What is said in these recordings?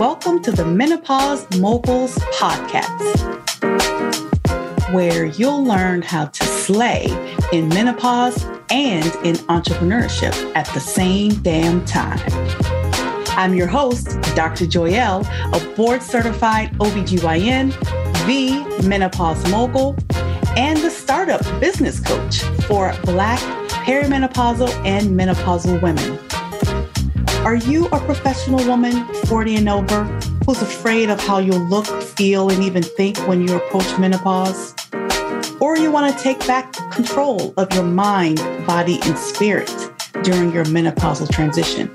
Welcome to the Menopause Moguls Podcast, where you'll learn how to slay in menopause and in entrepreneurship at the same damn time. I'm your host, Dr. Joyelle, a board certified OBGYN, the menopause mogul, and the startup business coach for Black perimenopausal and menopausal women. Are you a professional woman, 40 and over, who's afraid of how you'll look, feel, and even think when you approach menopause? Or you want to take back control of your mind, body, and spirit during your menopausal transition?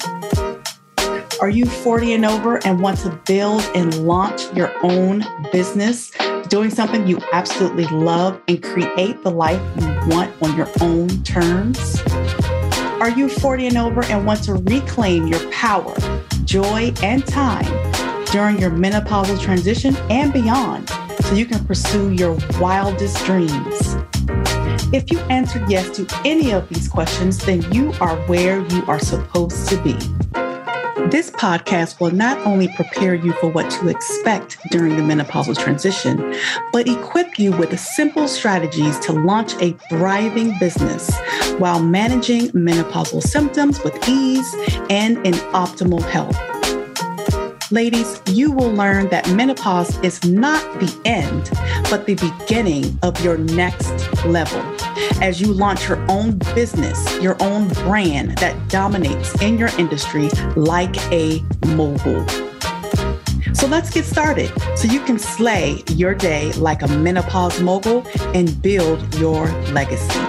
Are you 40 and over and want to build and launch your own business, doing something you absolutely love and create the life you want on your own terms? Are you 40 and over and want to reclaim your power, joy, and time during your menopausal transition and beyond so you can pursue your wildest dreams? If you answered yes to any of these questions, then you are where you are supposed to be. This podcast will not only prepare you for what to expect during the menopausal transition, but equip you with simple strategies to launch a thriving business while managing menopausal symptoms with ease and in optimal health. Ladies, you will learn that menopause is not the end, but the beginning of your next level as you launch your own business, your own brand that dominates in your industry like a mogul. So let's get started so you can slay your day like a menopause mogul and build your legacy.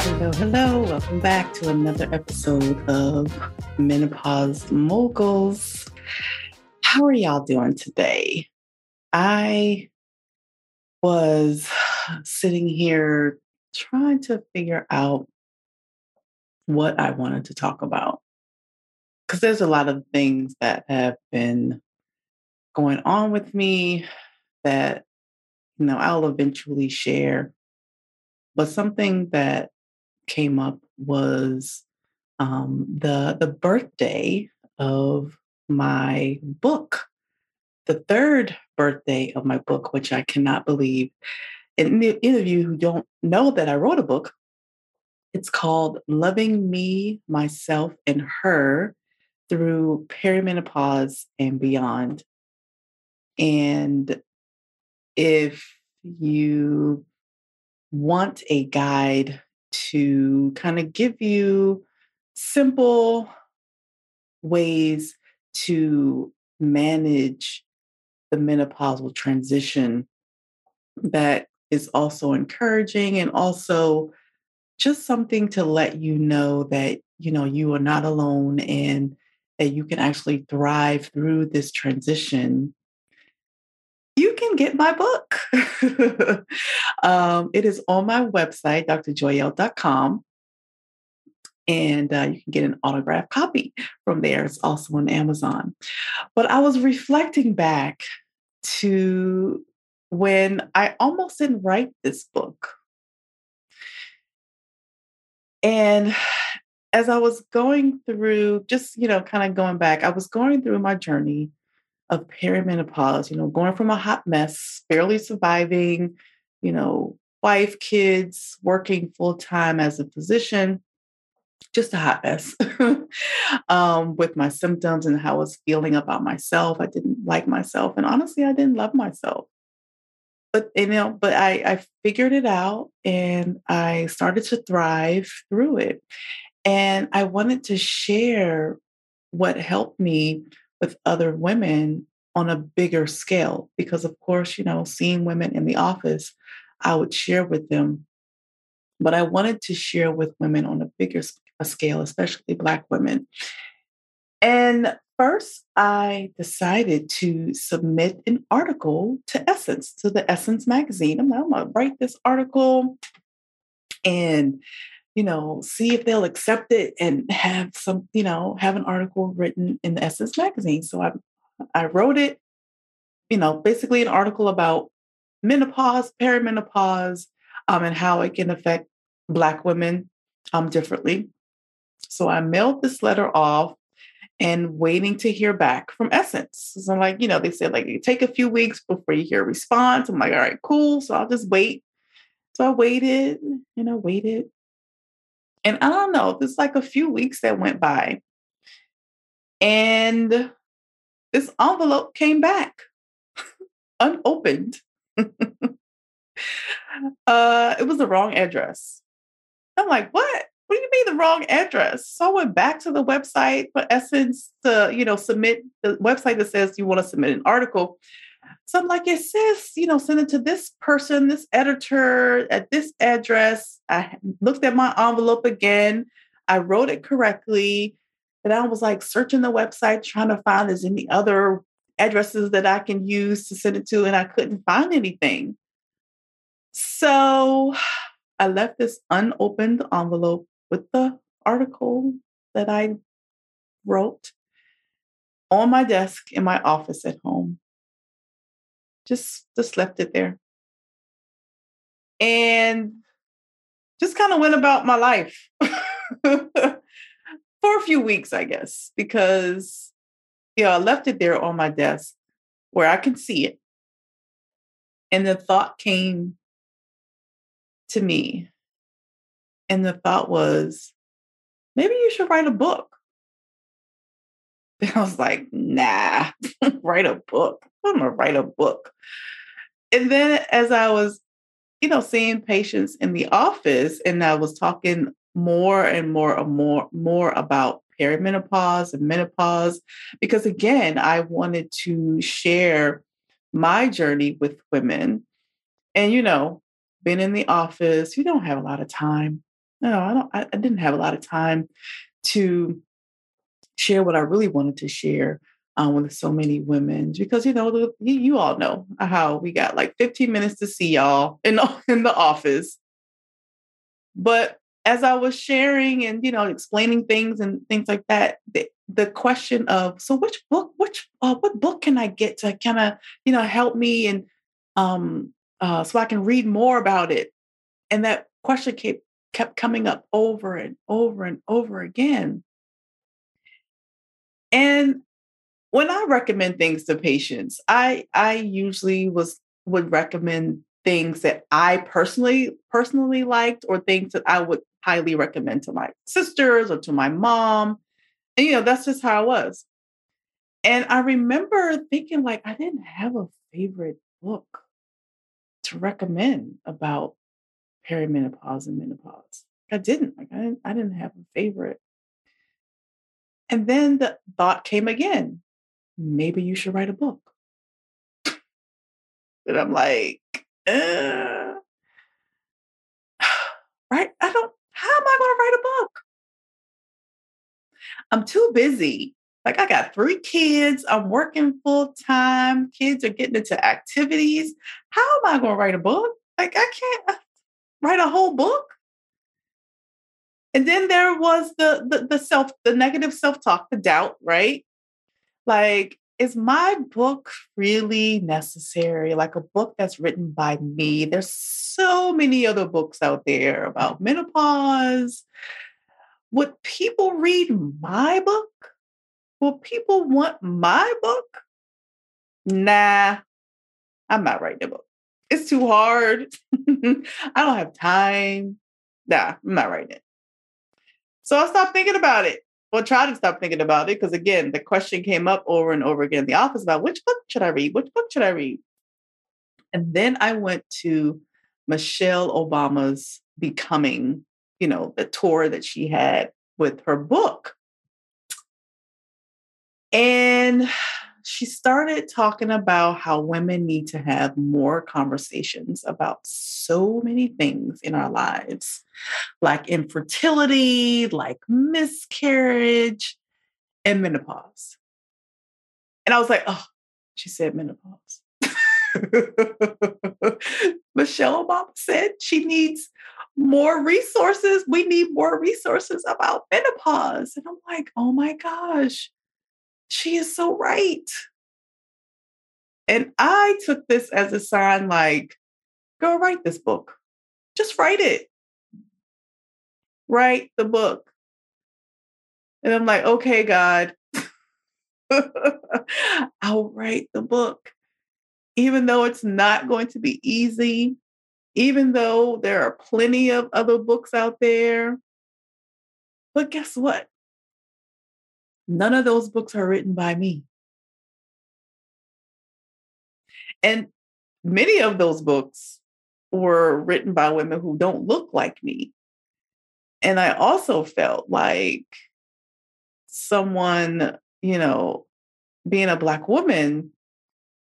Hello, hello. Welcome back to another episode of Menopause Moguls. How are y'all doing today? I was sitting here trying to figure out what I wanted to talk about. Because there's a lot of things that have been going on with me that, you know, I'll eventually share. But something that came up was um, the the birthday of my book the third birthday of my book, which I cannot believe. And any of you who don't know that I wrote a book, it's called Loving Me, Myself, and Her Through Perimenopause and Beyond. And if you want a guide to kind of give you simple ways to manage the menopausal transition that is also encouraging and also just something to let you know that you know you are not alone and that you can actually thrive through this transition you can get my book. Um, it is on my website drjoyelle.com and uh, you can get an autographed copy from there. It's also on amazon. But i was reflecting back to when I almost didn't write this book. And as I was going through, just, you know, kind of going back, I was going through my journey of perimenopause, you know, going from a hot mess, barely surviving, you know, wife, kids, working full time as a physician, just a hot mess um, with my symptoms and how I was feeling about myself. I didn't like myself. And honestly, I didn't love myself. But you know, but I, I figured it out and I started to thrive through it. And I wanted to share what helped me with other women on a bigger scale. Because of course, you know, seeing women in the office, I would share with them but I wanted to share with women on a bigger scale, especially Black women. And first, I decided to submit an article to Essence, to the Essence magazine. I'm, like, I'm going to write this article and you know see if they'll accept it and have some you know have an article written in the essence magazine so i i wrote it you know basically an article about menopause perimenopause um, and how it can affect black women um, differently so I mailed this letter off and waiting to hear back from Essence. So I'm like, you know, they said like take a few weeks before you hear a response. I'm like, all right, cool. So I'll just wait. So I waited and I waited. And I don't know, there's like a few weeks that went by. And this envelope came back unopened. uh, it was the wrong address. I'm like, what? What do you mean the wrong address? So I went back to the website for Essence to, you know, submit the website that says you want to submit an article. So I'm like, it says, you know, send it to this person, this editor at this address. I looked at my envelope again. I wrote it correctly. And I was like searching the website, trying to find there's any other addresses that I can use to send it to, and I couldn't find anything. So I left this unopened envelope with the article that I wrote on my desk in my office at home. Just just left it there. And just kind of went about my life for a few weeks, I guess, because yeah, I left it there on my desk where I can see it. And the thought came to me. And the thought was, maybe you should write a book. I was like, nah, write a book. I'm gonna write a book. And then as I was, you know, seeing patients in the office and I was talking more and more and more more about perimenopause and menopause because again i wanted to share my journey with women and you know being in the office you don't have a lot of time no i don't i, I didn't have a lot of time to share what i really wanted to share um, with so many women because you know the, you, all know how we got like 15 minutes to see y'all in, in the office but as I was sharing and you know explaining things and things like that, the, the question of so which book, which uh, what book can I get to kind of you know help me and um uh, so I can read more about it, and that question kept kept coming up over and over and over again. And when I recommend things to patients, I I usually was would recommend things that I personally personally liked or things that I would highly recommend to my sisters or to my mom. And you know, that's just how I was. And I remember thinking like I didn't have a favorite book to recommend about perimenopause and menopause. I didn't. Like I didn't I didn't have a favorite. And then the thought came again. Maybe you should write a book. And I'm like, uh, right? I don't, how am I going to write a book? I'm too busy. Like I got three kids, I'm working full time, kids are getting into activities. How am I going to write a book? Like I can't write a whole book. And then there was the the, the self, the negative self-talk, the doubt, right? Like is my book really necessary? Like a book that's written by me. There's so many other books out there about menopause. Would people read my book? Will people want my book? Nah, I'm not writing a book. It's too hard. I don't have time. Nah, I'm not writing it. So I stopped thinking about it well, try to stop thinking about it because again, the question came up over and over again in the office about which book should I read? Which book should I read? And then I went to Michelle Obama's Becoming, you know, the tour that she had with her book. And she started talking about how women need to have more conversations about so many things in our lives, like infertility, like miscarriage, and menopause. And I was like, oh, she said menopause. Michelle Obama said she needs more resources. We need more resources about menopause. And I'm like, oh my gosh, she is so right. And I took this as a sign like, go write this book. Just write it. Write the book. And I'm like, okay, God, I'll write the book. Even though it's not going to be easy, even though there are plenty of other books out there. But guess what? None of those books are written by me. And many of those books were written by women who don't look like me. And I also felt like someone, you know, being a Black woman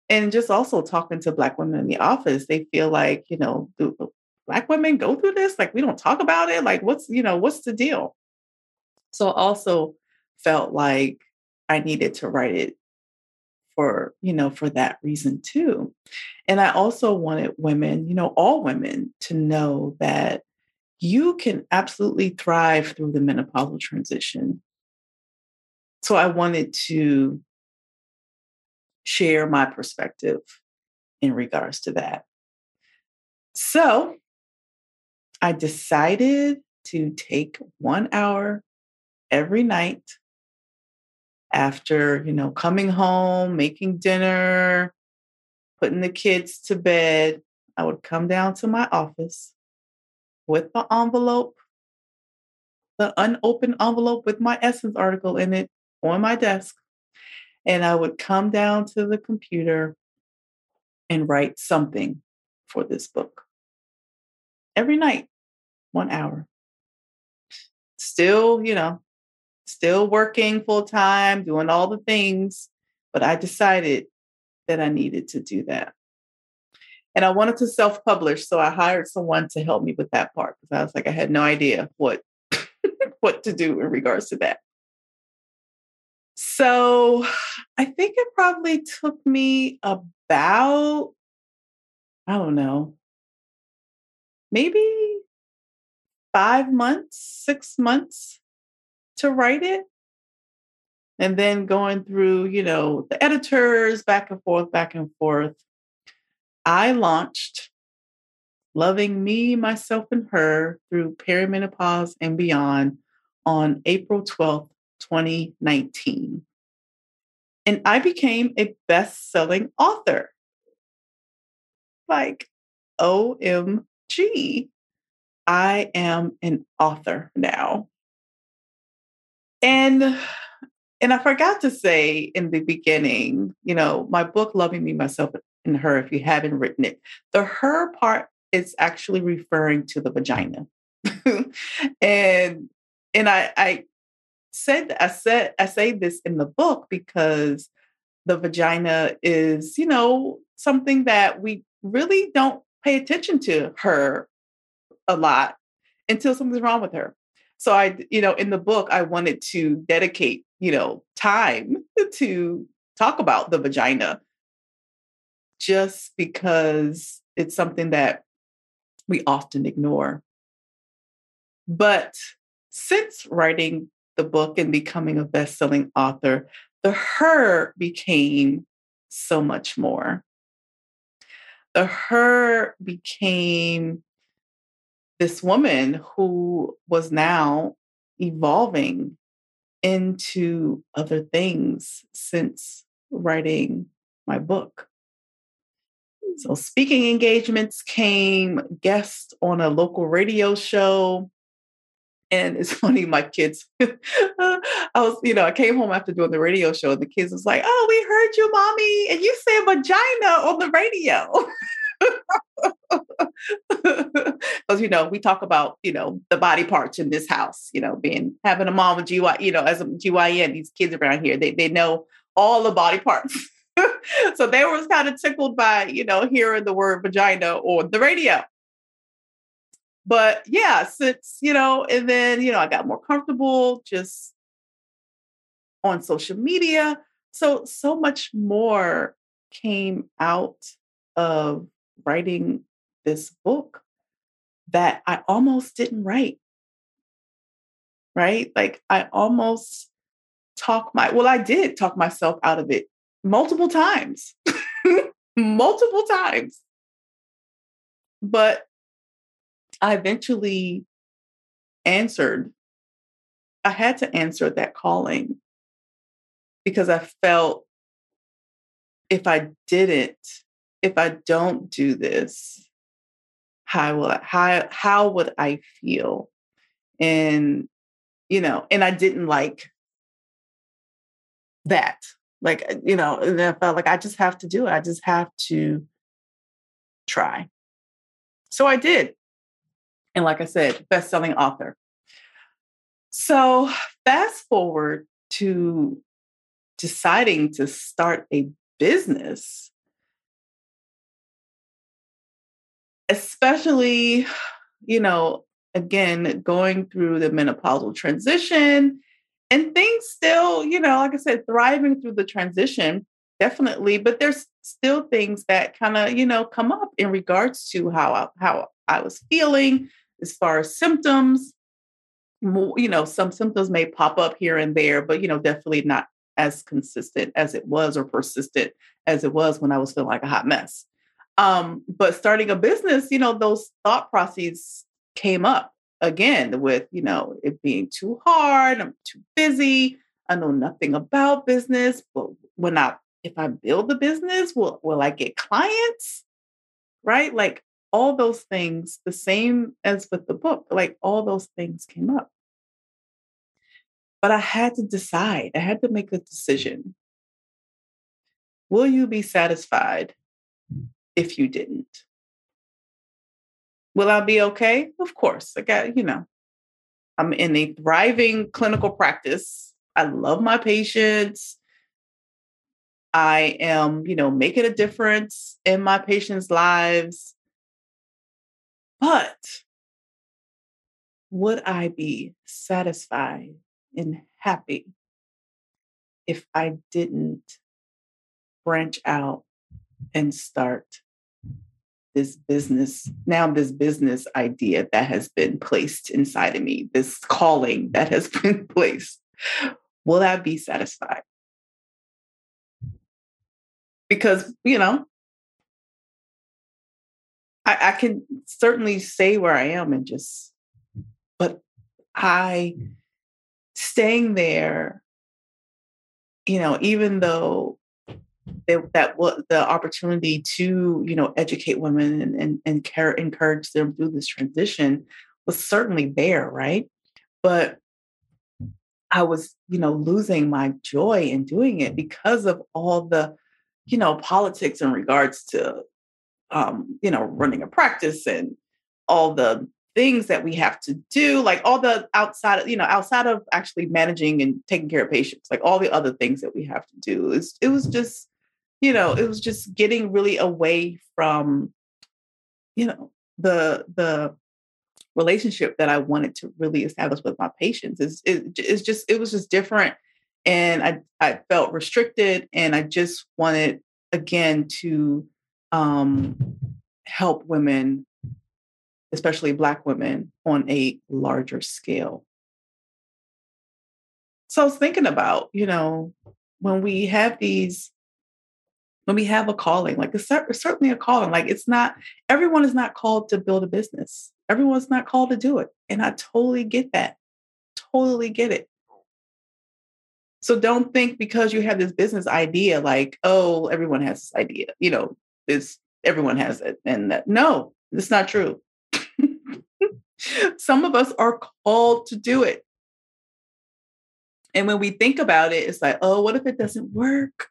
and just also talking to Black women in the office, they feel like, you know, do uh, Black women go through this? Like, we don't talk about it. Like, what's, you know, what's the deal? So also felt like I needed to write it for, you know, for that reason too. And I also wanted women, you know, all women to know that you can absolutely thrive through the menopausal transition. So I wanted to share my perspective in regards to that. So I decided to take one hour every night after, you know, coming home, making dinner, putting the kids to bed. I would come down to my office with the envelope, the unopened envelope with my essence article in it on my desk. And I would come down to the computer and write something for this book. Every night, one hour. Still, you know, still working full time, doing all the things, but I decided that I needed to do that. And I wanted to self publish, so I hired someone to help me with that part because I was like, I had no idea what what to do in regards to that. So I think it probably took me about, I don't know, maybe five months, six months to write it. And then going through, you know, the editors back and forth, back and forth. I launched Loving Me, Myself, and Her through perimenopause and beyond on April 12th, 2019. And I became a best selling author. Like, OMG, I am an author now. And and I forgot to say in the beginning, you know, my book, Loving Me, Myself, and Her, if you haven't written it, the her part is actually referring to the vagina. and and I, I said I said I say this in the book because the vagina is, you know, something that we really don't pay attention to her a lot until something's wrong with her. So I, you know, in the book, I wanted to dedicate, you know, time to talk about the vagina just because it's something that we often ignore. But since writing the book and becoming a best-selling author, the her became so much more. The her became this woman who was now evolving into other things since writing my book. So, hmm. speaking engagements came, guests on a local radio show, and it's funny, my kids, I was, you know, I came home after doing the radio show, and the kids was like, Oh, we heard you, mommy, and you said vagina on the radio. Because, you know, we talk about, you know, the body parts in this house, you know, being having a mom with GY, you know, as a GYN, these kids around here, they, they know all the body parts. so they were kind of tickled by, you know, hearing the word vagina on the radio but yeah, since, you know, and then, you know, I got more comfortable just on social media. So, so much more came out of writing this book that I almost didn't write. Right? Like, I almost talk my, well, I did talk myself out of it multiple times, multiple times. But I eventually answered. I had to answer that calling because I felt if I didn't, if I don't do this, how will I, how how would I feel? And you know, and I didn't like that. Like, uh, you know, and I felt like I just have to do it. I just have to try. So I did. And like I said, best-selling author. So fast forward to deciding to start a business, especially, you know, again, going through the menopausal transition and things still, you know, like I said, thriving through the transition, definitely. But there's still things that kind of, you know, come up in regards to how I, how I was feeling as far as symptoms. You know, some symptoms may pop up here and there, but you know, definitely not as consistent as it was or persistent as it was when I was feeling like a hot mess. Um, but starting a business, you know, those thought processes came up again with, you know, it being too hard, I'm too busy, I know nothing about business. But when I if I build the business, will will I get clients? Right? Like all those things, the same as with the book, like all those things came up. But I had to decide, I had to make a decision. Will you be satisfied if you didn't? Will I be okay? Of course. I got, you know, I'm in a thriving clinical practice. I love my patients. I am, you know, making a difference in my patients' lives. But would I be satisfied and happy if I didn't branch out and start this business, now this business idea that has been placed inside of me, this calling that has been placed, will I be satisfied? Because, you know, I, I can certainly say where I am and just, but I staying there, you know, even though that was the opportunity to you know educate women and and, and care, encourage them through this transition was certainly there right? But i was you know losing my joy in doing it because of all the you know politics in regards to um you know running a practice and all the things that we have to do like all the outside you know outside of actually managing and taking care of patients like all the other things that we have to do. It was just you know, it was just getting really away from, you know, the the relationship that I wanted to really establish with my patients. Is it, it's just it was just different, and I I felt restricted, and I just wanted again to um, help women, especially Black women, on a larger scale. So I was thinking about, you know, when we have these when we have a calling, like it's certainly a calling. Like it's not, everyone is not called to build a business. Everyone's not called to do it. And I totally get that. Totally get it. So don't think because you have this business idea, like, oh, everyone has this idea, you know, this everyone has it. And that no, it's not true. Some of us are called to do it. And when we think about it, it's like, oh, what if it doesn't work?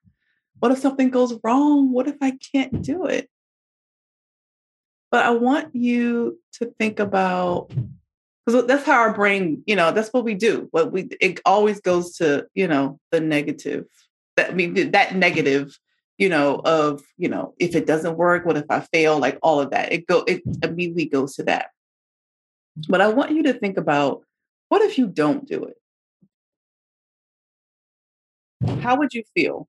What if something goes wrong? What if I can't do it? But I want you to think about because that's how our brain, you know, that's what we do. What we it always goes to, you know, the negative. That I mean that negative, you know, of, you know, if it doesn't work, what if I fail? Like all of that. It go it immediately goes to that. But I want you to think about what if you don't do it? How would you feel?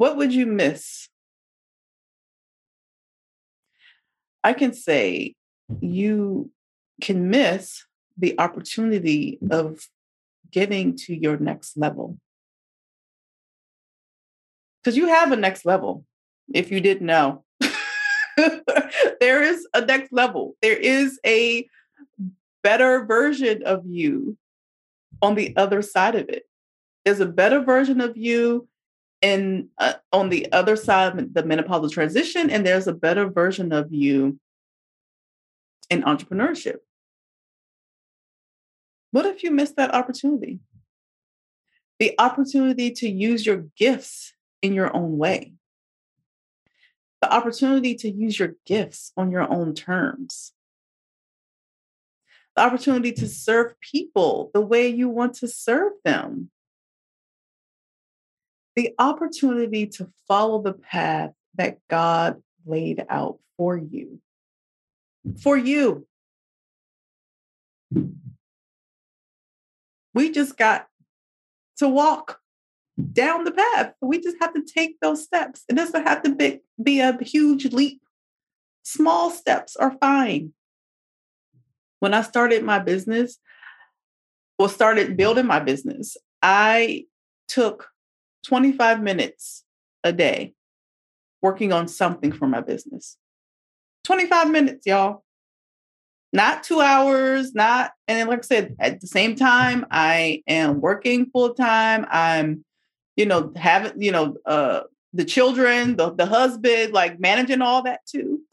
What would you miss? I can say you can miss the opportunity of getting to your next level. Because you have a next level, if you didn't know. there is a next level. There is a better version of you on the other side of it. There's a better version of you in uh, on the other side the menopausal transition and there's a better version of you in entrepreneurship. What if you missed that opportunity? The opportunity to use your gifts in your own way. The opportunity to use your gifts on your own terms. The opportunity to serve people the way you want to serve them. The opportunity to follow the path that God laid out for you. For you. We just got to walk down the path. We just have to take those steps. It doesn't have to be, be a huge leap. Small steps are fine. When I started my business, well, started building my business, I took 25 minutes a day working on something for my business. 25 minutes, y'all not two hours, not, and like I said, at the same time, I am working full time. I'm, you know, having, you know, uh, the children, the, the husband, like managing all that too.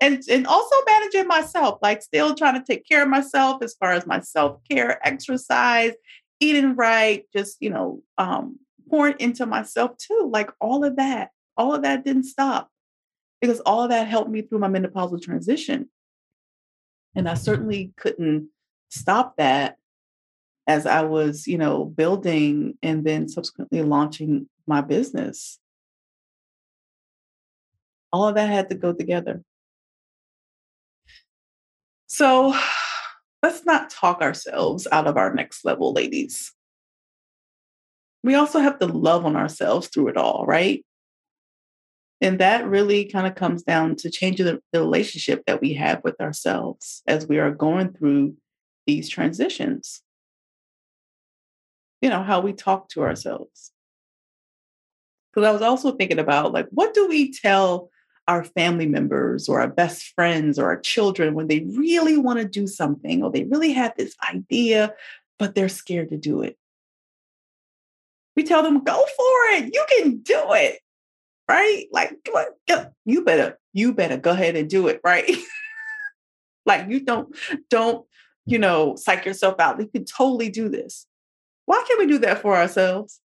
and and also managing myself, like still trying to take care of myself as far as my self-care, exercise, eating right, just, you know, um, pouring into myself too. Like all of that, all of that didn't stop because all of that helped me through my menopausal transition. And I certainly couldn't stop that as I was, you know, building and then subsequently launching my business. All of that had to go together. So let's not talk ourselves out of our next level, ladies. We also have to love on ourselves through it all, right? And that really kind of comes down to changing the, relationship that we have with ourselves as we are going through these transitions. You know, how we talk to ourselves. Because I was also thinking about like, what do we tell our family members or our best friends or our children when they really want to do something or they really have this idea, but they're scared to do it? We tell them, go for it. You can do it right? Like, you better, you better go ahead and do it, right? like, you don't, don't, you know, psych yourself out. You can totally do this. Why can't we do that for ourselves?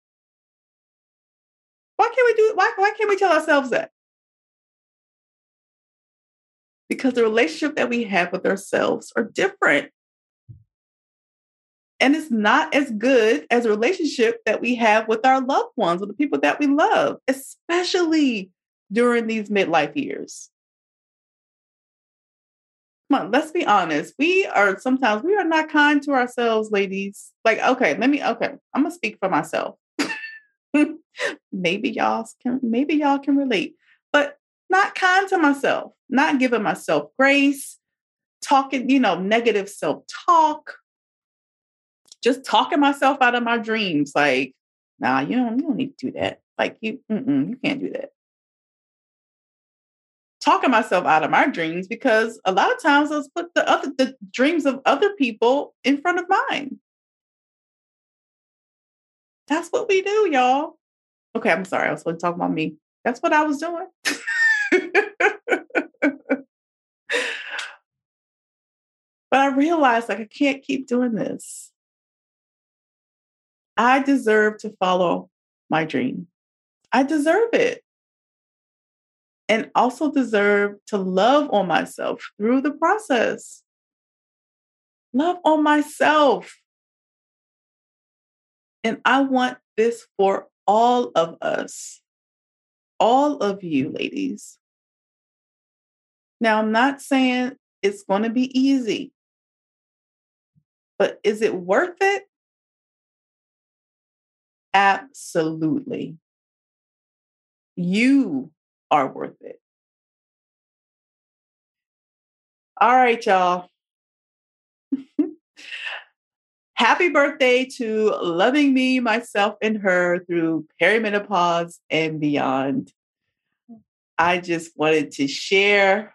Why can't we do? Why, why can't we tell ourselves that? Because the relationship that we have with ourselves are different. And it's not as good as a relationship that we have with our loved ones, with the people that we love, especially during these midlife years. Come on, let's be honest. We are sometimes we are not kind to ourselves, ladies. Like, okay, let me okay, I'm gonna speak for myself. maybe y'all can maybe y'all can relate, not kind to myself, not giving myself grace, talking, you know, negative self-talk, just talking myself out of my dreams. Like, nah, you don't, you don't need to do that. Like, you, you can't do that. Talking myself out of my dreams because a lot of times I'll put the other the dreams of other people in front of mine. That's what we do, y'all. Okay, I'm sorry. I was going to talk about me. That's what I was doing. but I realized like I can't keep doing this. I deserve to follow my dream. I deserve it. And also deserve to love on myself through the process. Love on myself. And I want this for all of us, all of you, ladies. Now, I'm not saying it's going to be easy, but is it worth it? Absolutely. You are worth it. All right, y'all. Happy birthday to loving me, myself, and her through perimenopause and beyond. I just wanted to share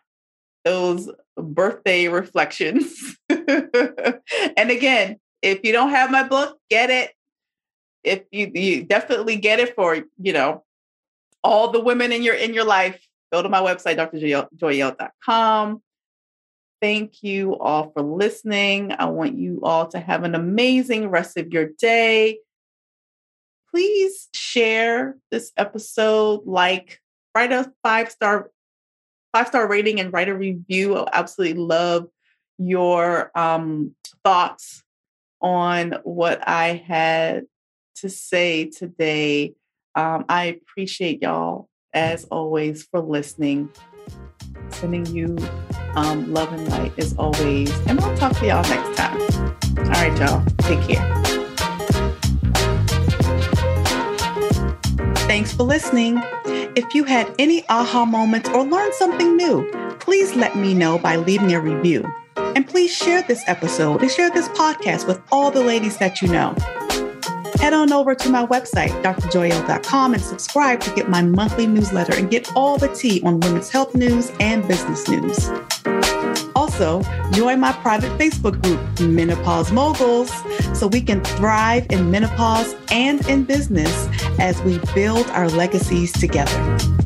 those birthday reflections. and again, if you don't have my book, get it if you you definitely get it for you know all the women in your in your life, go to my website, drjoyelle.com. Thank you all for listening. I want you all to have an amazing rest of your day. Please share this episode, like, write a five star five star rating and write a review. I absolutely love your um, thoughts on what I had to say today. Um, I appreciate y'all as always for listening. Sending you um, love and light as always. And I'll talk to y'all next time. All right, y'all. Take care. Thanks for listening. If you had any aha moments or learned something new, please let me know by leaving a review. And please share this episode and share this podcast with all the ladies that you know. Head on over to my website, drjoyelle.com, and subscribe to get my monthly newsletter and get all the tea on women's health news and business news. Also, join my private Facebook group, Menopause Moguls, so we can thrive in menopause and in business as we build our legacies together.